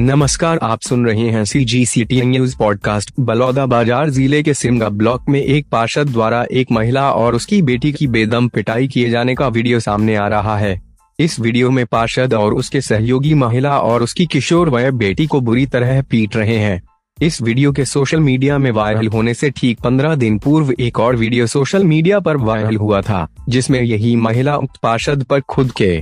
नमस्कार, आप सुन रहे हैं C G C T news podcast Baloda Bazar ज़िले के सिमगा ब्लॉक में एक पार्षद द्वारा एक महिला और उसकी बेटी की बेदम पिटाई किए जाने का वीडियो सामने आ रहा है। इस वीडियो में पार्षद और उसके सहयोगी महिला और उसकी किशोर वय बेटी को बुरी तरह पीट रहे हैं। इस वीडियो के सोशल मीडिया में वायरल होने से ठीक पंद्रह दिन पूर्व एक और वीडियो सोशल मीडिया पर वायरल हुआ था, जिसमें यही महिला उक्त पार्षद पर खुद के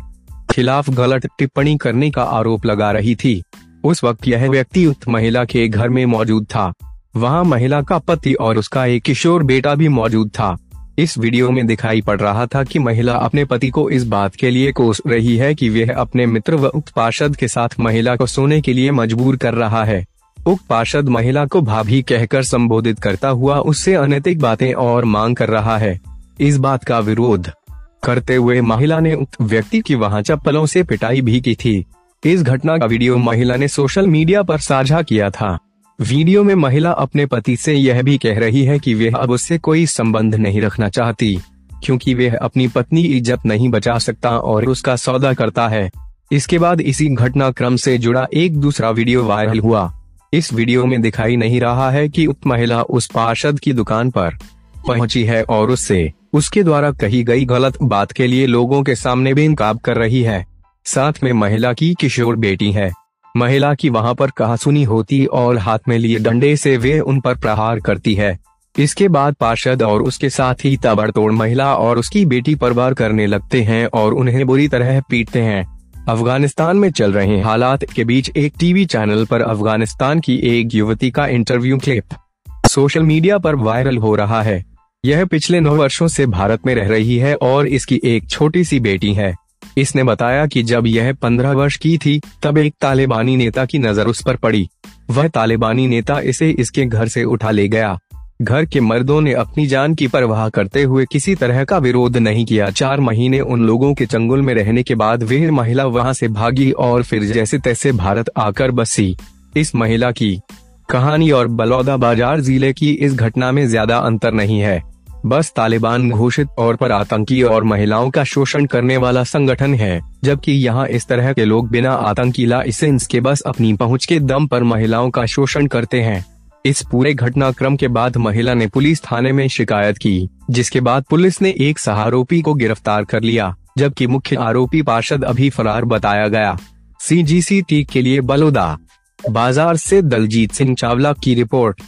खिलाफ गलत टिप्पणी करने का आरोप लगा रही थी। उस वक्त यह व्यक्ति उक्त महिला के घर में मौजूद था। वहाँ महिला का पति और उसका एक किशोर बेटा भी मौजूद था। इस वीडियो में दिखाई पड़ रहा था कि महिला अपने पति को इस बात के लिए कोस रही है कि वह अपने मित्र व उक्त पार्षद के साथ महिला को सोने के लिए मजबूर कर रहा है। उक्त पार्षद महिला को भाभी कहकर संबोधित करता हुआ उससे अनैतिक बातें और मांग कर रहा है। इस बात का विरोध करते हुए महिला ने उक्त व्यक्ति की वहाँ चप्पलों से पिटाई भी की थी। इस घटना का वीडियो महिला ने सोशल मीडिया पर साझा किया था। वीडियो में महिला अपने पति से यह भी कह रही है कि वह अब उससे कोई संबंध नहीं रखना चाहती, क्योंकि वह अपनी पत्नी इज़्ज़त नहीं बचा सकता और उसका सौदा करता है। इसके बाद इसी घटनाक्रम से जुड़ा एक दूसरा वीडियो वायरल हुआ। इस वीडियो में दिखाई नहीं रहा है कि उक्त महिला उस पार्षद की दुकान पर पहुँची है और उससे, उसके द्वारा कही गई गलत बात के लिए लोगों के सामने बेनकाब कर रही है। साथ में महिला की किशोर बेटी है। महिला की वहाँ पर कहा सुनी होती और हाथ में लिए डंडे से वे उन पर प्रहार करती है। इसके बाद पार्षद और उसके साथ ही ताबड़तोड़ महिला और उसकी बेटी पर वार करने लगते हैं और उन्हें बुरी तरह पीटते हैं। अफ़गानिस्तान में चल रहे हालात के बीच एक टीवी चैनल पर अफ़गानिस्तान की एक युवती का इंटरव्यू क्लिप सोशल मीडिया पर वायरल हो रहा है। यह पिछले नौ वर्षों से भारत में रह रही है और इसकी एक छोटी सी बेटी है। इसने बताया कि जब यह पंद्रह वर्ष की थी, तब एक तालिबानी नेता की नज़र उस पर पड़ी। वह तालिबानी नेता इसे इसके घर से उठा ले गया। घर के मर्दों ने अपनी जान की परवाह करते हुए किसी तरह का विरोध नहीं किया। चार महीने उन लोगों के चंगुल में रहने के बाद वह महिला वहाँ से भागी और फिर जैसे तैसे भारत आकर बसी। इस महिला की कहानी और बलौदा बाज़ार ज़िले की इस घटना में ज़्यादा अंतर नहीं है। बस तालिबान घोषित तौर पर आतंकी और महिलाओं का शोषण करने वाला संगठन है, जबकि यहाँ इस तरह के लोग बिना आतंकी लाइसेंस के बस अपनी पहुँच के दम पर महिलाओं का शोषण करते हैं। इस पूरे घटनाक्रम के बाद महिला ने पुलिस थाने में शिकायत की, जिसके बाद पुलिस ने एक सहारोपी को गिरफ़्तार कर लिया, जबकि मुख्य आरोपी पार्षद अभी फरार बताया गया। सी के लिए बलोदा। बाज़ार से दलजीत सिंह चावला की रिपोर्ट।